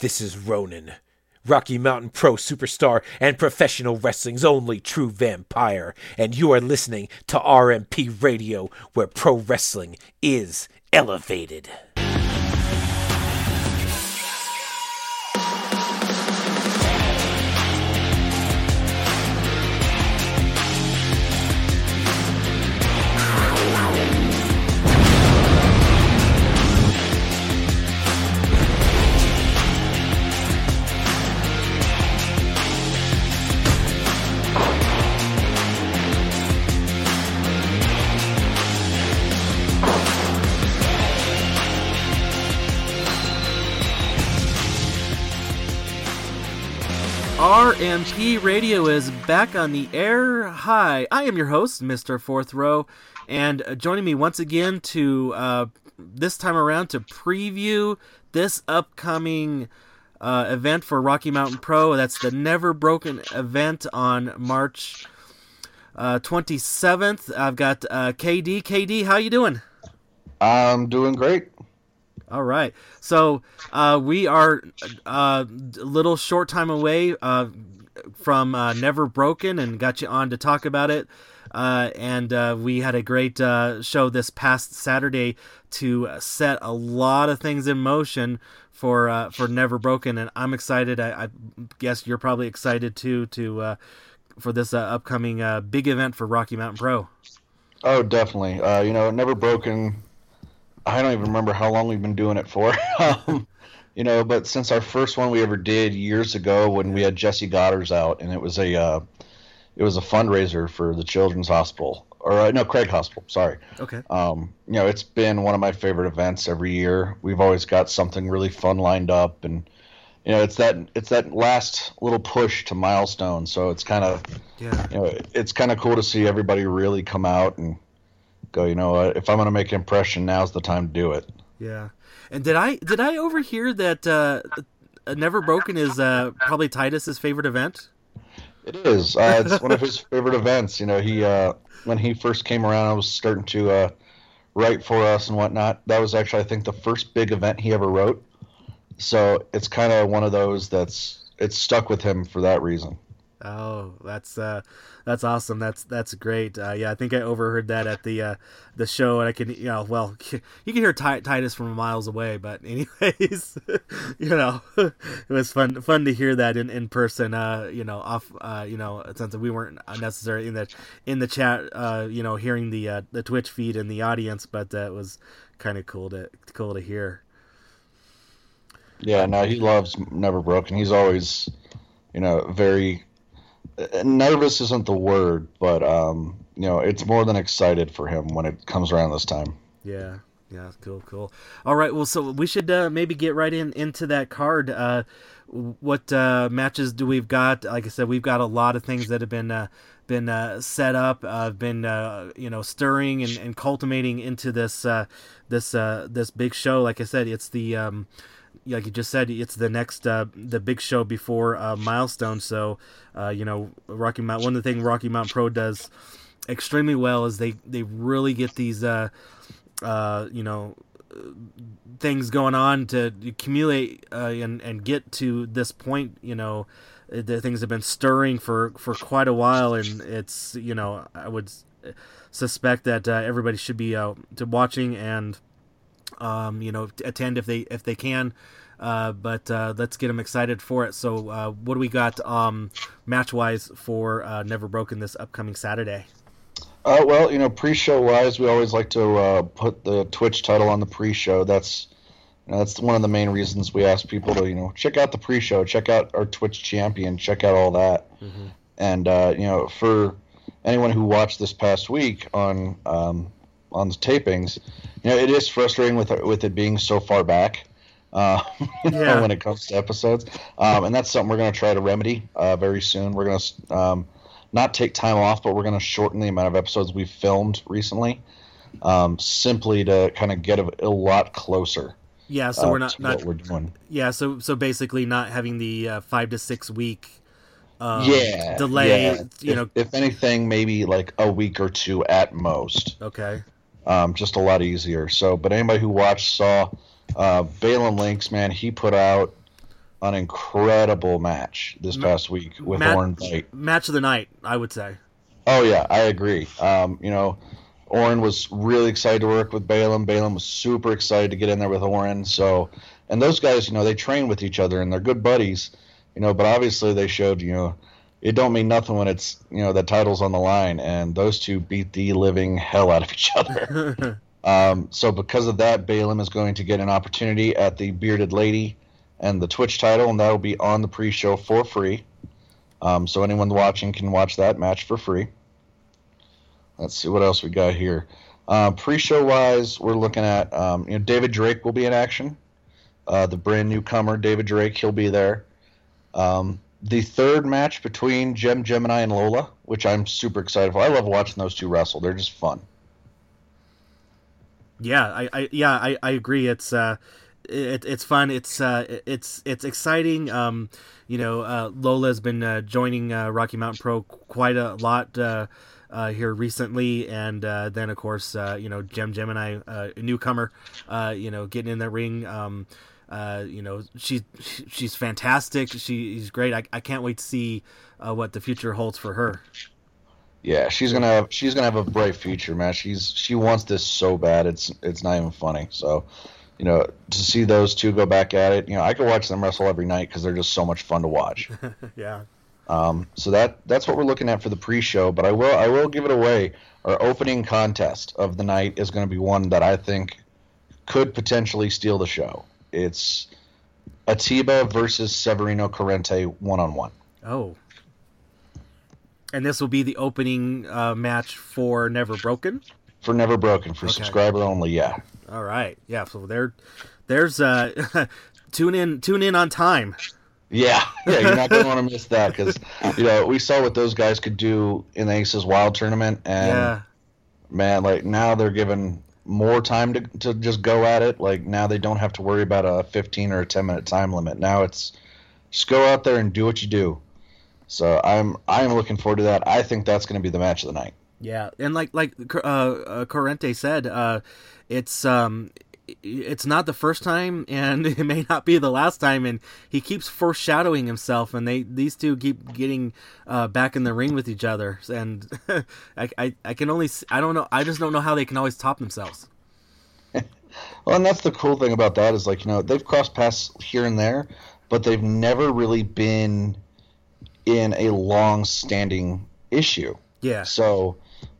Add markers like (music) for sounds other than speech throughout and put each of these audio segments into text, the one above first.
This is Ronan, Rocky Mountain Pro superstar and professional wrestling's only true vampire, and you are listening to RMP Radio, where pro wrestling is elevated. RMP Radio is back on the air. Hi, I am your host, Mr. Fourth Row, and joining me once again to uh, this time around to preview this upcoming uh, event for Rocky Mountain Pro. That's the Never Broken event on March uh, 27th. I've got uh, KD. KD, how you doing? I'm doing great. All right. So uh, we are uh, a little short time away uh, from uh, Never Broken and got you on to talk about it. Uh, and we had a great show this past Saturday to set a lot of things in motion for for Never Broken, and I'm excited. I, I guess you're probably excited too to for this upcoming big event for Rocky Mountain Pro. Oh, definitely. you know, Never Broken I don't even remember how long we've been doing it for. (laughs) um, you know, but since our first one we ever did years ago when we had Jesse Goddard's out, and it was a uh, it was a fundraiser for the Children's Hospital or uh, no Craig Hospital. Sorry. Okay. Um, you know, it's been one of my favorite events every year. We've always got something really fun lined up, and you know, it's that it's that last little push to milestone. So it's kind of yeah, you know, it's kind of cool to see everybody really come out and go, you know what? If I'm going to make an impression, now's the time to do it. Yeah. And did I did I overhear that uh, Never Broken is uh, probably Titus's favorite event? It is. Uh, it's one of his favorite events. You know, he uh, when he first came around, I was starting to uh, write for us and whatnot. That was actually, I think, the first big event he ever wrote. So it's kind of one of those that's it's stuck with him for that reason. Oh, that's uh, that's awesome. That's that's great. Uh, yeah, I think I overheard that at the uh, the show, and I can you know well (laughs) you can hear T- Titus from miles away. But (laughs) anyways, (laughs) you know it was fun fun to hear that in, in person. Uh, you know off uh, you know since we weren't necessarily in the in the chat. Uh, you know hearing the uh, the Twitch feed and the audience, but uh, it was kind of cool to cool to hear. Yeah, no, he loves Never Broken. He's always you know very nervous isn't the word, but um, you know, it's more than excited for him when it comes around this time. Yeah. Yeah, cool, cool. All right, well, so we should uh, maybe get right in into that card. Uh, what uh, matches do we've got? Like I said, we've got a lot of things that have been uh, been uh, set up, uh, been uh, you know stirring and, and culminating into this uh, this uh, this big show. Like I said, it's the um, like you just said, it's the next uh, the big show before uh, Milestone. So, uh, you know, Rocky Mountain. One of the things Rocky Mountain Pro does extremely well is they they really get these uh, uh, you know things going on to accumulate uh, and and get to this point. You know, the things have been stirring for for quite a while, and it's you know I would suspect that uh, everybody should be uh, to watching and um, you know, attend if they if they can. Uh, but uh, let's get them excited for it. So, uh, what do we got um, match wise for uh, Never Broken this upcoming Saturday? Uh, well, you know, pre-show wise, we always like to uh, put the Twitch title on the pre-show. That's you know, that's one of the main reasons we ask people to you know check out the pre-show, check out our Twitch champion, check out all that. Mm-hmm. And you know, for anyone who watched this past week on um, on the tapings, you know, it is frustrating with with it being so far back. Uh, (laughs) yeah. when it comes to episodes, um, and that's something we're going to try to remedy uh, very soon. We're going to um, not take time off, but we're going to shorten the amount of episodes we've filmed recently, um, simply to kind of get a, a, lot closer. Yeah, so uh, we're not, not what we're doing. Yeah, so so basically not having the uh, five to six week um, yeah delay. Yeah. You if, know, if anything, maybe like a week or two at most. Okay um, just a lot easier. So, but anybody who watched saw uh, Links, man, he put out an incredible match this past week with Matt- Orin. Match of the night, I would say. Oh yeah, I agree. Um, you know, Orin was really excited to work with Balaam. Balaam was super excited to get in there with Orin. So, and those guys, you know, they train with each other and they're good buddies. You know, but obviously they showed, you know, it don't mean nothing when it's you know the title's on the line, and those two beat the living hell out of each other. (laughs) um, so because of that, Balaam is going to get an opportunity at the Bearded Lady and the Twitch title, and that will be on the pre-show for free. Um, so anyone watching can watch that match for free. Let's see what else we got here. Uh, pre-show wise, we're looking at um, you know David Drake will be in action. Uh, the brand newcomer David Drake, he'll be there. Um, the third match between Gem Gemini and Lola, which I'm super excited for. I love watching those two wrestle. They're just fun. Yeah, I, I yeah, I, I agree. It's uh, it, it's fun. It's uh, it's it's exciting. Um, you know, uh, Lola's been uh, joining uh, Rocky Mountain Pro quite a lot uh, uh, here recently, and uh, then of course, uh, you know, Gem Gemini, uh, newcomer, uh, you know, getting in the ring. Um, uh, you know, she she's fantastic. She's great. I, I can't wait to see uh, what the future holds for her. Yeah, she's gonna have she's gonna have a bright future, man. She's she wants this so bad. It's it's not even funny. So, you know, to see those two go back at it, you know, I could watch them wrestle every night because they're just so much fun to watch. (laughs) yeah. Um, so that that's what we're looking at for the pre-show. But I will I will give it away. Our opening contest of the night is going to be one that I think could potentially steal the show. It's Atiba versus Severino Corrente one on one Oh. And this will be the opening uh, match for Never Broken. for Never Broken for Okay. subscriber only. Yeah, All right, yeah. So there, there's uh, (laughs) tune in, tune in on time. yeah, (laughs) yeah. You're not going to want to miss that because you know we saw what those guys could do in the Aces Wild tournament, and yeah, man, like now they're given more time to to just go at it. Like now they don't have to worry about a 15 or a 10 minute time limit. Now it's just go out there and do what you do. So I'm I'm looking forward to that. I think that's going to be the match of the night. yeah. And like like uh, uh, Corrente said, uh, it's um, it's not the first time, and (laughs) it may not be the last time. And he keeps foreshadowing himself, and they these two keep getting uh, back in the ring with each other. And (laughs) I, I I can only i don't know I just don't know how they can always top themselves. Well, and that's the cool thing about that is like you know they've crossed paths here and there, but they've never really been in a long-standing issue. Yeah. So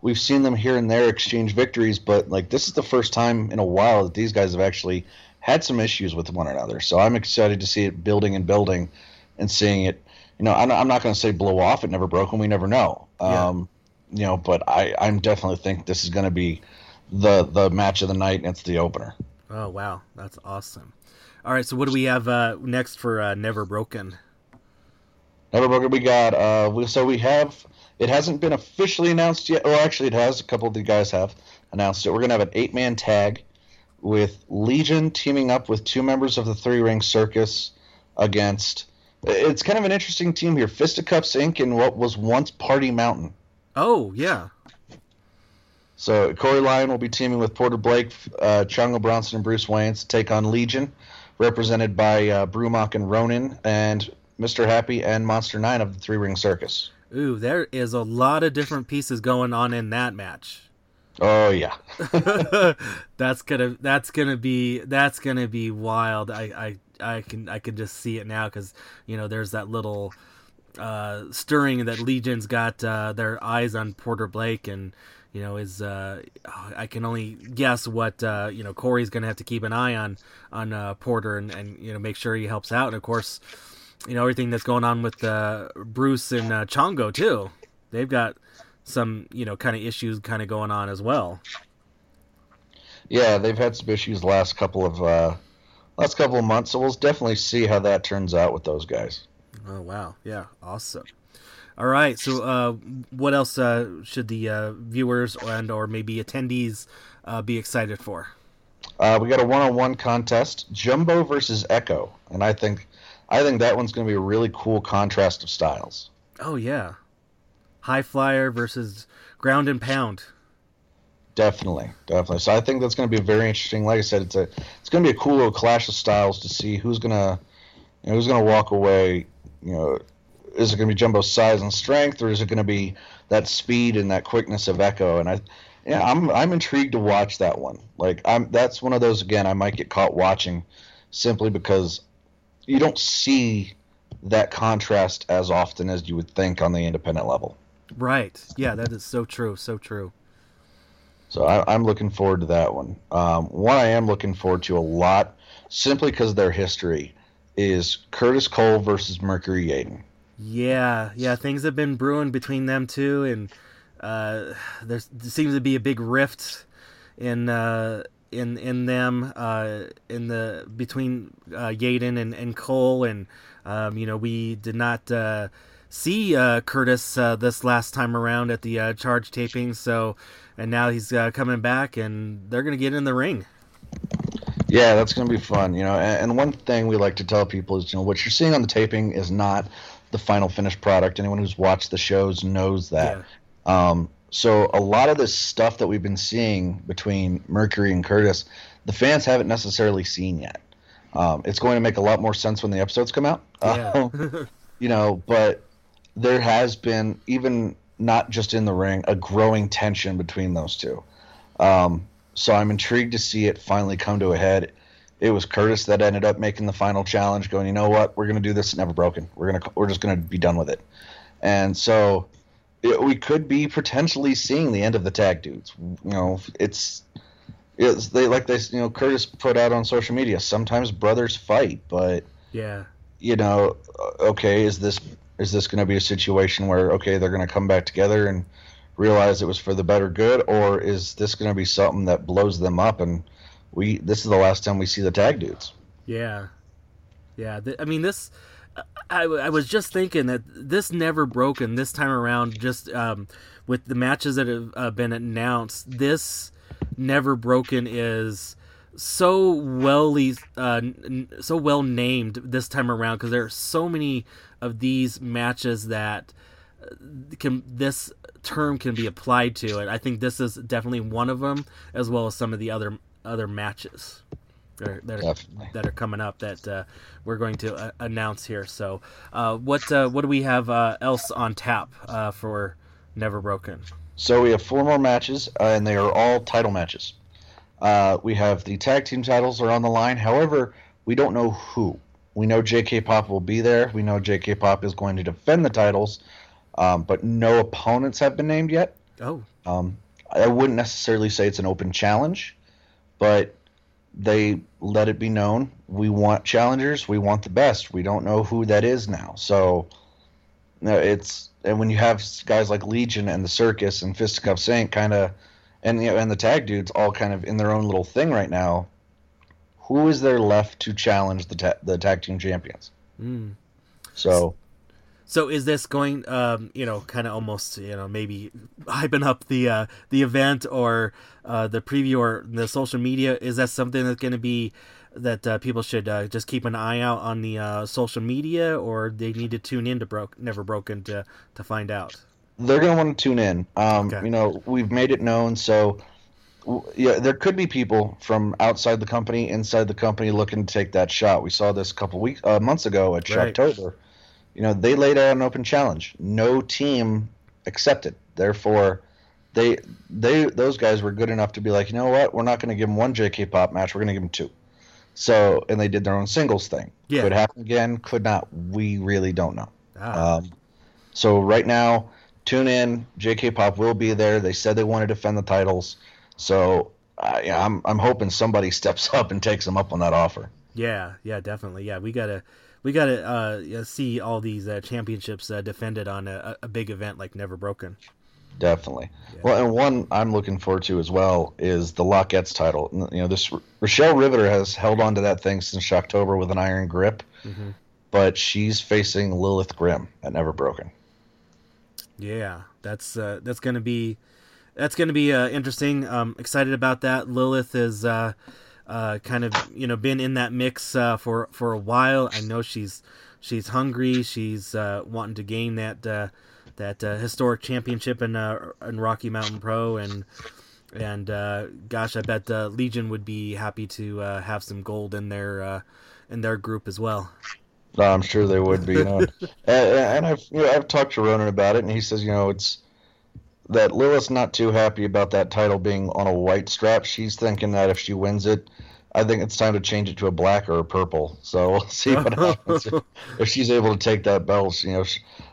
we've seen them here and there exchange victories, but like this is the first time in a while that these guys have actually had some issues with one another. So I'm excited to see it building and building and seeing it. You know, I'm, I'm not going to say blow off. It never broken. We never know. Yeah. Um, you know, but I I'm definitely think this is going to be the the match of the night, and it's the opener. Oh wow, that's awesome. All right, so what do we have uh, next for uh, Never Broken? Never broken. We got. Uh, we, so we have. It hasn't been officially announced yet. Well, actually, it has. A couple of the guys have announced it. We're gonna have an eight man tag with Legion teaming up with two members of the Three Ring Circus against. It's kind of an interesting team here. Fisticuffs Inc. and what was once Party Mountain. Oh yeah, So Corey Lyon will be teaming with Porter Blake, uh, Chungo Bronson, and Bruce Waynes to take on Legion, represented by uh, Brumach and Ronan, and Mr. Happy and Monster Nine of the Three Ring Circus. ooh, there is a lot of different pieces going on in that match. Oh yeah. (laughs) (laughs) that's gonna that's gonna be that's gonna be wild. I I I can I can just see it now because you know there's that little uh, stirring that Legion's got uh, their eyes on Porter Blake and you know is uh, I can only guess what uh, you know Corey's gonna have to keep an eye on on uh, Porter and, and you know make sure he helps out and of course you know everything that's going on with uh, Bruce and uh, Chongo too. They've got some you know kind of issues kind of going on as well. Yeah, they've had some issues the last couple of uh, last couple of months, so we'll definitely see how that turns out with those guys. Oh wow, yeah, awesome. All right, so uh, what else uh, should the uh, viewers and or maybe attendees uh, be excited for? Uh, we got a one-on-one contest, Jumbo versus Echo, and I think I think that one's going to be a really cool contrast of styles. Oh yeah, high flyer versus ground and pound. Definitely, definitely. So I think that's going to be very interesting. Like I said, it's a it's going to be a cool little clash of styles to see who's going to You know, who's going to walk away? You know, is it going to be Jumbo's size and strength, or is it going to be that speed and that quickness of Echo? And I, yeah, I'm I'm intrigued to watch that one. Like I'm that's one of those again I might get caught watching simply because you don't see that contrast as often as you would think on the independent level. Right. Yeah, that is so true. So true. So I, am looking forward to that one. Um, one I am looking forward to a lot, simply because of their history, is Curtis Cole versus Mercury Yaden. Yeah, yeah, things have been brewing between them two, and uh, there seems to be a big rift in uh, in in them uh, in the between uh, Yaden and, and Cole, and um, you know we did not uh, see uh, Curtis uh, this last time around at the uh, charge taping. So, and now he's uh, coming back, and they're going to get in the ring. Yeah, that's going to be fun. You know, and, and, one thing we like to tell people is, you know, what you're seeing on the taping is not the final finished product. Anyone who's watched the shows knows that. Yeah. Um, so a lot of this stuff that we've been seeing between Mercury and Curtis, the fans haven't necessarily seen yet. Um, it's going to make a lot more sense when the episodes come out. Yeah. Uh, (laughs) you know, but there has been even not just in the ring a growing tension between those two. Um, so I'm intrigued to see it finally come to a head. It was Curtis that ended up making the final challenge, going, you know what, we're gonna do this never broken. We're gonna we're just gonna be done with it. And so it, we could be potentially seeing the end of the tag dudes. You know, it's it's they like this. You know, Curtis put out on social media. Sometimes brothers fight, but yeah, you know, uh, okay, is this is this going to be a situation where okay they're going to come back together and realize it was for the better good or is this going to be something that blows them up and we this is the last time we see the tag dudes yeah yeah th- i mean this I, I was just thinking that this never broken this time around just um, with the matches that have uh, been announced this never broken is so well uh, so well named this time around because there are so many of these matches that uh, can this term can be applied to and I think this is definitely one of them as well as some of the other other matches are, that are, that are coming up that uh, we're going to uh, announce here so uh, what uh, what do we have else on tap for Never Broken so we have four more matches and they are all title matches uh, we have the tag team titles are on the line. However, we don't know who. We know J.K. Pop will be there. We know J.K. Pop is going to defend the titles, um, but no opponents have been named yet. Oh. Um, I wouldn't necessarily say it's an open challenge, but they let it be known we want challengers. We want the best. We don't know who that is now. So it's and when you have guys like Legion and the Circus and Fisticuffs Inc kind of and you know, and the tag dudes all kind of in their own little thing right now. Who is there left to challenge the ta- the tag team champions? Mm. So, so is this going, um, you know, kind of almost, you know, maybe hyping up the uh, the event or uh, the preview or the social media? Is that something that's going to be that uh, people should uh, just keep an eye out on the uh, social media, or they need to tune in to broke Never Broken to to find out? they're going to want to tune in. Um, okay. You know, we've made it known, so yeah, there could be people from outside the company, inside the company, looking to take that shot. We saw this a couple weeks, uh, months ago at right. You know, they laid out an open challenge. No team accepted. Therefore, they they those guys were good enough to be like, you know what, we're not going to give them one JK Pop match. We're going to give them two. So, and they did their own singles thing. Yeah. Could happen again. Could not. We really don't know. Ah. Um, so right now, tune in. JK Pop will be there. They said they want to defend the titles, so uh, yeah, I'm I'm hoping somebody (laughs) steps up and takes them up on that offer. Yeah, yeah, definitely. Yeah, we gotta we gotta uh, see all these uh, championships uh, defended on a, a, big event like Never Broken. Definitely. Yeah. Well, and one I'm looking forward to as well is the Lockettes title. You know, this Rochelle Riveter has held on to that thing since October with an iron grip, mm-hmm. but she's facing Lilith Grimm at Never Broken. Yeah, that's uh, that's gonna be that's gonna be uh, interesting. Um, excited about that. Lilith is uh, kind of you know been in that mix uh, for for a while. I know she's she's hungry. She's uh, wanting to gain that uh, that uh, historic championship in uh, in Rocky Mountain Pro and and uh, gosh, I bet uh, Legion would be happy to uh, have some gold in their uh, in their group as well. No, I'm sure they would be. You know, (laughs) and, and I've you know, I've talked to Ronan about it, and he says you know it's that Lilith's not too happy about that title being on a white strap. She's thinking that if she wins it, I think it's time to change it to a black or a purple. So we'll (laughs) see what happens (laughs) if, she's able to take that belt. You know,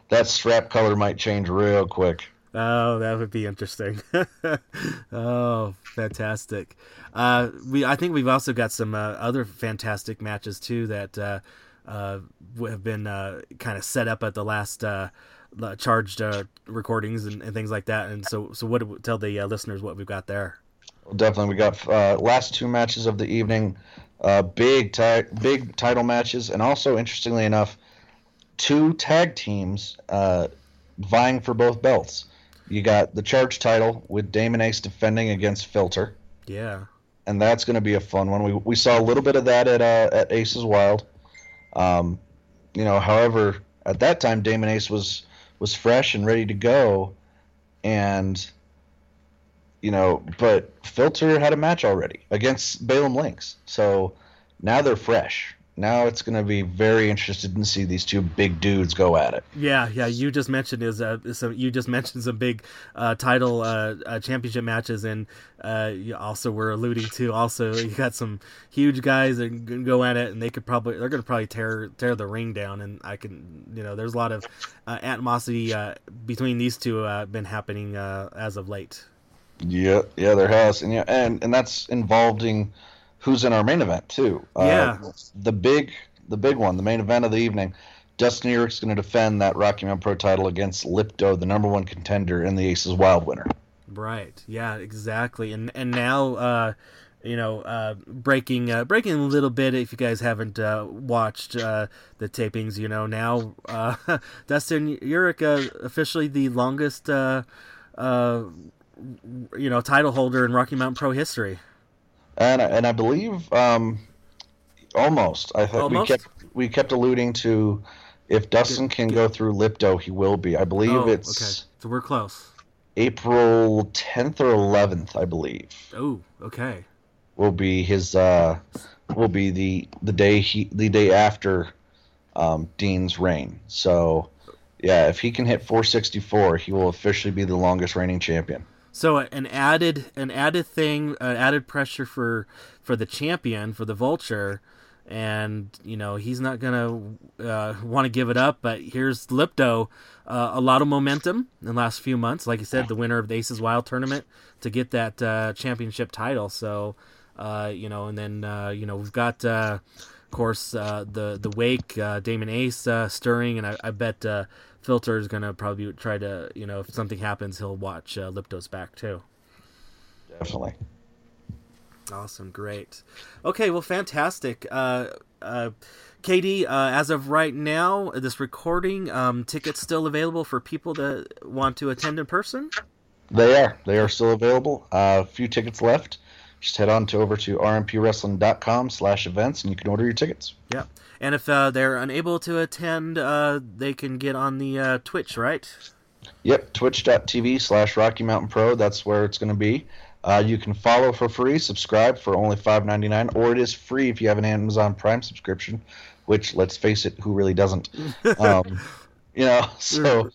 that strap color might change real quick. Oh, that would be interesting. (laughs) oh, fantastic. Uh, we I think we've also got some uh, other fantastic matches too that uh, uh have been uh, kind of set up at the last uh, charged recordings and, and, things like that. And so, so what tell the listeners what we've got there? Well, definitely, we got last two matches of the evening, big ti- big title matches, and also interestingly enough, two tag teams vying for both belts. You got the charge title with Damon Ace defending against Filter. Yeah. And that's going to be a fun one. We, we saw a little bit of that at uh, at Aces Wild. Um, you know, however, at that time Damon Ace was was fresh and ready to go, and you know, but Filter had a match already against Balaam Links, so now they're fresh now it's going to be very interested to see these two big dudes go at it. Yeah, yeah. You just mentioned is uh, some you just (laughs) mentioned some big uh, title uh, uh, championship matches, and uh, you also were alluding to also you got some huge guys that can go at it, and they could probably they're going to probably tear tear the ring down, and I can you know there's a lot of uh, animosity uh, between these two uh, been happening uh, as of late. Yeah, yeah, there has, and yeah, and and that's involving who's in our main event too. Uh, yeah. Uh, the big the big one, the main event of the evening. Dustin Urich's going to defend that Rocky Mountain Pro title against Lipto, the number one contender in the Aces Wild winner. Right. Yeah. Exactly. And and now, uh, you know, uh, breaking uh, breaking a little bit. If you guys haven't uh, watched uh, the tapings, you know now uh, (laughs) Dustin Urich uh, officially the longest, uh, uh, you know, title holder in Rocky Mountain Pro history and and I believe um, almost. I thought we kept we kept alluding to if Dustin can go through Lipto, he will be. I believe oh, it's okay. So we're close. April 10th or 11th, I believe. Oh, okay. Will be his uh will be the the day he the day after um, Dean's reign. So yeah, if he can hit 464, he will officially be the longest reigning champion. So an added an added thing, uh, added pressure for for the champion for the Vulture, and you know he's not gonna uh, want to give it up. But here's Lipto, uh, a lot of momentum in the last few months. Like I said, the winner of the Aces Wild tournament to get that uh, championship title. So uh, you know, and then uh, you know we've got. of course, the the wake, Damon Ace stirring, and I, I bet Filter is gonna probably try to, you know, if something happens, he'll watch uh, Lipto's back too. Definitely. Awesome, great. Okay, well, fantastic. Uh, uh, KD, uh, as of right now, this recording, um, tickets still available for people that want to attend in person. They are. They are still available. Uh, a few tickets left. Just head on to over to rmpwrestling.com slash events and you can order your tickets. Yeah. And if uh, they're unable to attend, uh, they can get on the uh, Twitch, right? Yep, twitch.tv slash Rocky Mountain Pro. That's where it's going to be. Uh, you can follow for free, subscribe for only five ninety nine, or it is free if you have an Amazon Prime subscription. Which, let's face it, who really doesn't? (laughs) um, you know, so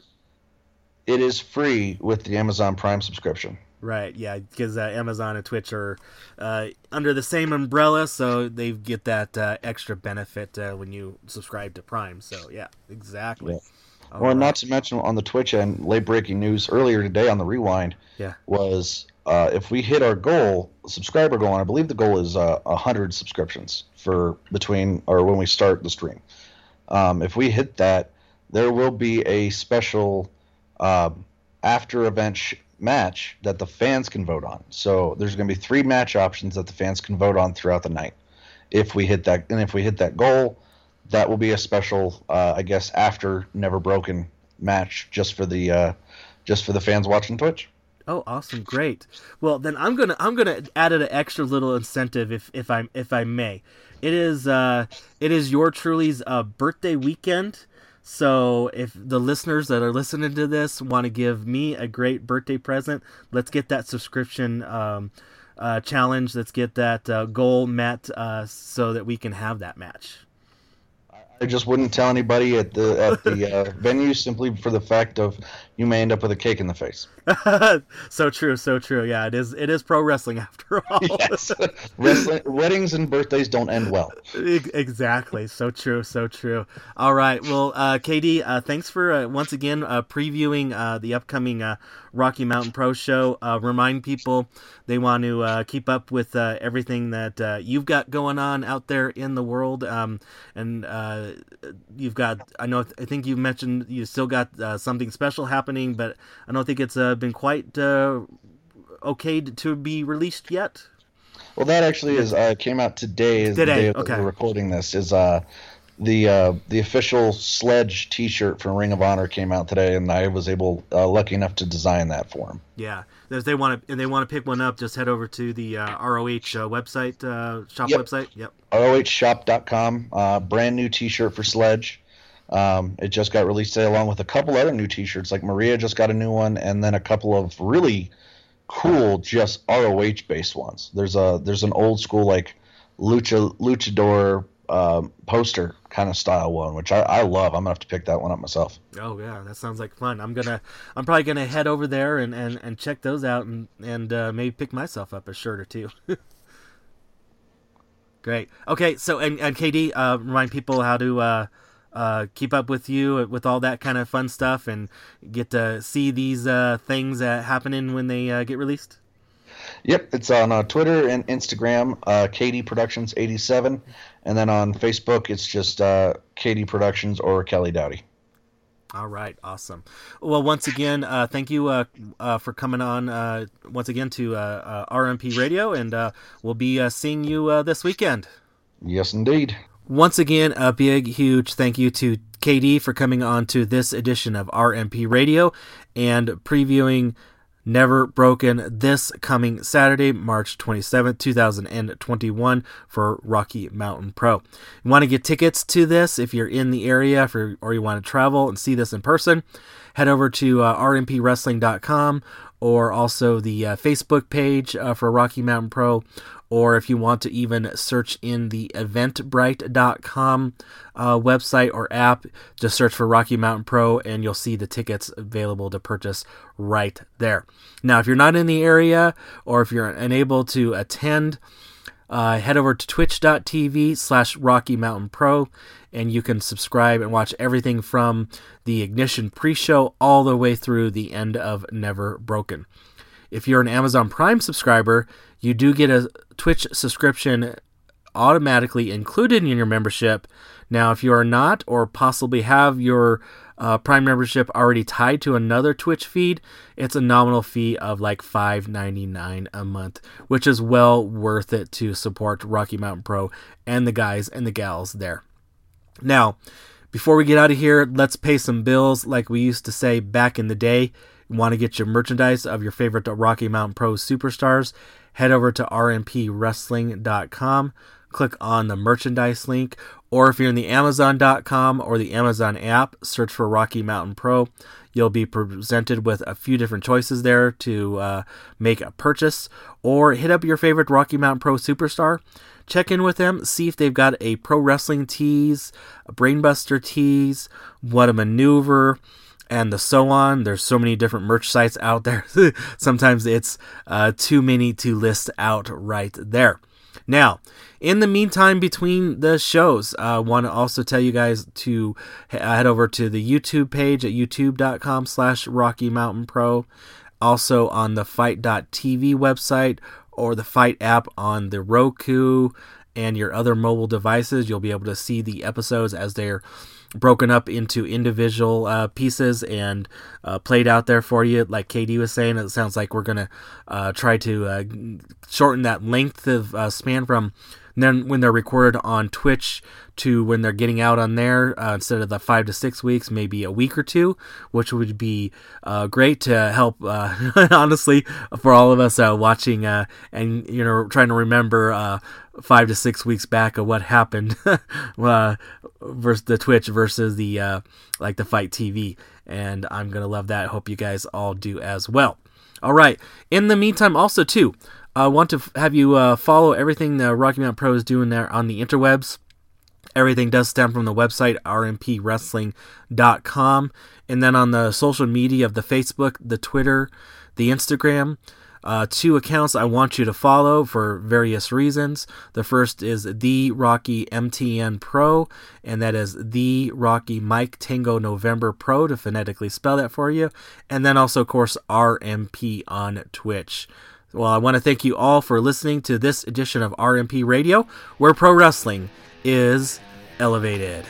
it is free with the Amazon Prime subscription. Right. Yeah, because uh, Amazon and Twitch are uh, under the same umbrella, so they get that uh, extra benefit uh, when you subscribe to Prime. So yeah, exactly. Yeah. Well, right. not to mention on the Twitch end, late breaking news earlier today on the Rewind. Yeah. Was uh, if we hit our goal, subscriber goal, and I believe the goal is uh, hundred subscriptions for between or when we start the stream. Um, if we hit that, there will be a special um, after event. Sh- match that the fans can vote on. So there's going to be three match options that the fans can vote on throughout the night. If we hit that, and if we hit that goal, that will be a special, uh, I guess, after Never Broken match just for the uh, just for the fans watching Twitch. Oh, awesome! Great. Well, then I'm gonna I'm gonna add an extra little incentive if if I if I may. It is uh it is your truly's uh, birthday weekend. So if the listeners that are listening to this want to give me a great birthday present, let's get that subscription um, uh, challenge. Let's get that uh, goal met uh, so that we can have that match. I, I just wouldn't tell anybody at the at the uh, (laughs) venue simply for the fact of you may end up with a cake in the face. (laughs) so true, so true. Yeah, it is. It is pro wrestling (laughs) after all. yes, (laughs) wrestling weddings and birthdays don't end well. exactly. So true, so true. All right. Well, uh, KD, uh, thanks for uh, once again uh, previewing uh, the upcoming uh, Rocky Mountain Pro Show. remind people they want to keep up with everything that you've got going on out there in the world, um, and you've got. I know. I think you mentioned you still got something special happening, but I don't think it's uh, been quite uh, okay to be released yet. Well, that actually is uh, came out today. Is today, the day okay. we're recording this is uh, the uh, the official Sledge T-shirt from Ring of Honor came out today, and I was able uh, lucky enough to design that for him. Yeah, if they want to and they want to pick one up, just head over to the uh, ROH uh, website uh, shop Yep. website. Yep. ROHshop.com, uh, brand new T-shirt for Sledge. Um, it just got released today, along with a couple other new T-shirts. Like Maria just got a new one, and then a couple of really cool, just ROH based ones. There's a there's an old school like lucha luchador um, poster kind of style one, which I, I love. I'm gonna have to pick that one up myself. Oh yeah, that sounds like fun. I'm gonna, I'm probably gonna head over there and, and, and check those out and and uh, maybe pick myself up a shirt or two. (laughs) Great. Okay, so and and KD, uh, remind people how to uh, uh, keep up with you with all that kind of fun stuff and get to see these uh, things uh, happening when they uh, get released. Yep, it's on uh, Twitter and Instagram, uh, KD Productions 87, and then on Facebook, it's just uh, KD Productions or Kelly Dowdy. All right, awesome. Well, once again, uh, thank you uh, uh, for coming on uh, once again to uh, uh, RMP Radio, and uh, we'll be uh, seeing you uh, this weekend. Yes, indeed. Once again, a big, huge thank you to KD for coming on to this edition of RMP Radio and previewing Never Broken this coming Saturday, March 27th, 2021 for Rocky Mountain Pro. You want to get tickets to this if you're in the area for, or you want to travel and see this in person, head over to uh, rmpwrestling.com or also the uh, Facebook page uh, for Rocky Mountain Pro or if you want to even search in the eventbrite.com uh, website or app, just search for Rocky Mountain Pro and you'll see the tickets available to purchase right there. Now, if you're not in the area or if you're unable to attend, uh, head over to twitch.tv slash Rocky Mountain Pro and you can subscribe and watch everything from the Ignition pre show all the way through the end of Never Broken. If you're an Amazon Prime subscriber, you do get a Twitch subscription automatically included in your membership. Now, if you are not, or possibly have your uh, Prime membership already tied to another Twitch feed, it's a nominal fee of like $5.99 a month, which is well worth it to support Rocky Mountain Pro and the guys and the gals there. Now, before we get out of here, let's pay some bills like we used to say back in the day. Want to get your merchandise of your favorite Rocky Mountain Pro superstars? Head over to rmpwrestling.com, click on the merchandise link, or if you're in the amazon.com or the Amazon app, search for Rocky Mountain Pro. You'll be presented with a few different choices there to uh, make a purchase, or hit up your favorite Rocky Mountain Pro superstar check in with them, see if they've got a Pro Wrestling Tees, a brainbuster tease, what a maneuver, and the so on. There's so many different merch sites out there. (laughs) Sometimes it's uh, too many to list out right there. Now, in the meantime, between the shows, I uh, want to also tell you guys to head over to the YouTube page at youtube.com slash Rocky Mountain Pro. Also on the FITE.tv website or the FITE app on the Roku and your other mobile devices. You'll be able to see the episodes as they're broken up into individual uh, pieces and uh, played out there for you. Like KD was saying, it sounds like we're going to uh, try to uh, shorten that length of uh, span from then when they're recorded on Twitch to when they're getting out on there uh, instead of the five to six weeks, maybe a week or two, which would be uh, great to help, uh, (laughs) honestly, for all of us watching and you know trying to remember five to six weeks back of what happened (laughs) uh, versus the Twitch versus the uh, like the FITE TV, and I'm gonna love that. Hope you guys all do as well. All right. In the meantime, also too. I want to have you uh, follow everything the Rocky Mountain Pro is doing there on the interwebs. Everything does stem from the website rmpwrestling.com. And then on the social media of the Facebook, the Twitter, the Instagram, uh, two accounts I want you to follow for various reasons. The first is the Rocky MTN Pro, and that is the Rocky Mike Tango November Pro to phonetically spell that for you. And then also, of course, RMP on Twitch. Well, I want to thank you all for listening to this edition of RMP Radio, where pro wrestling is elevated.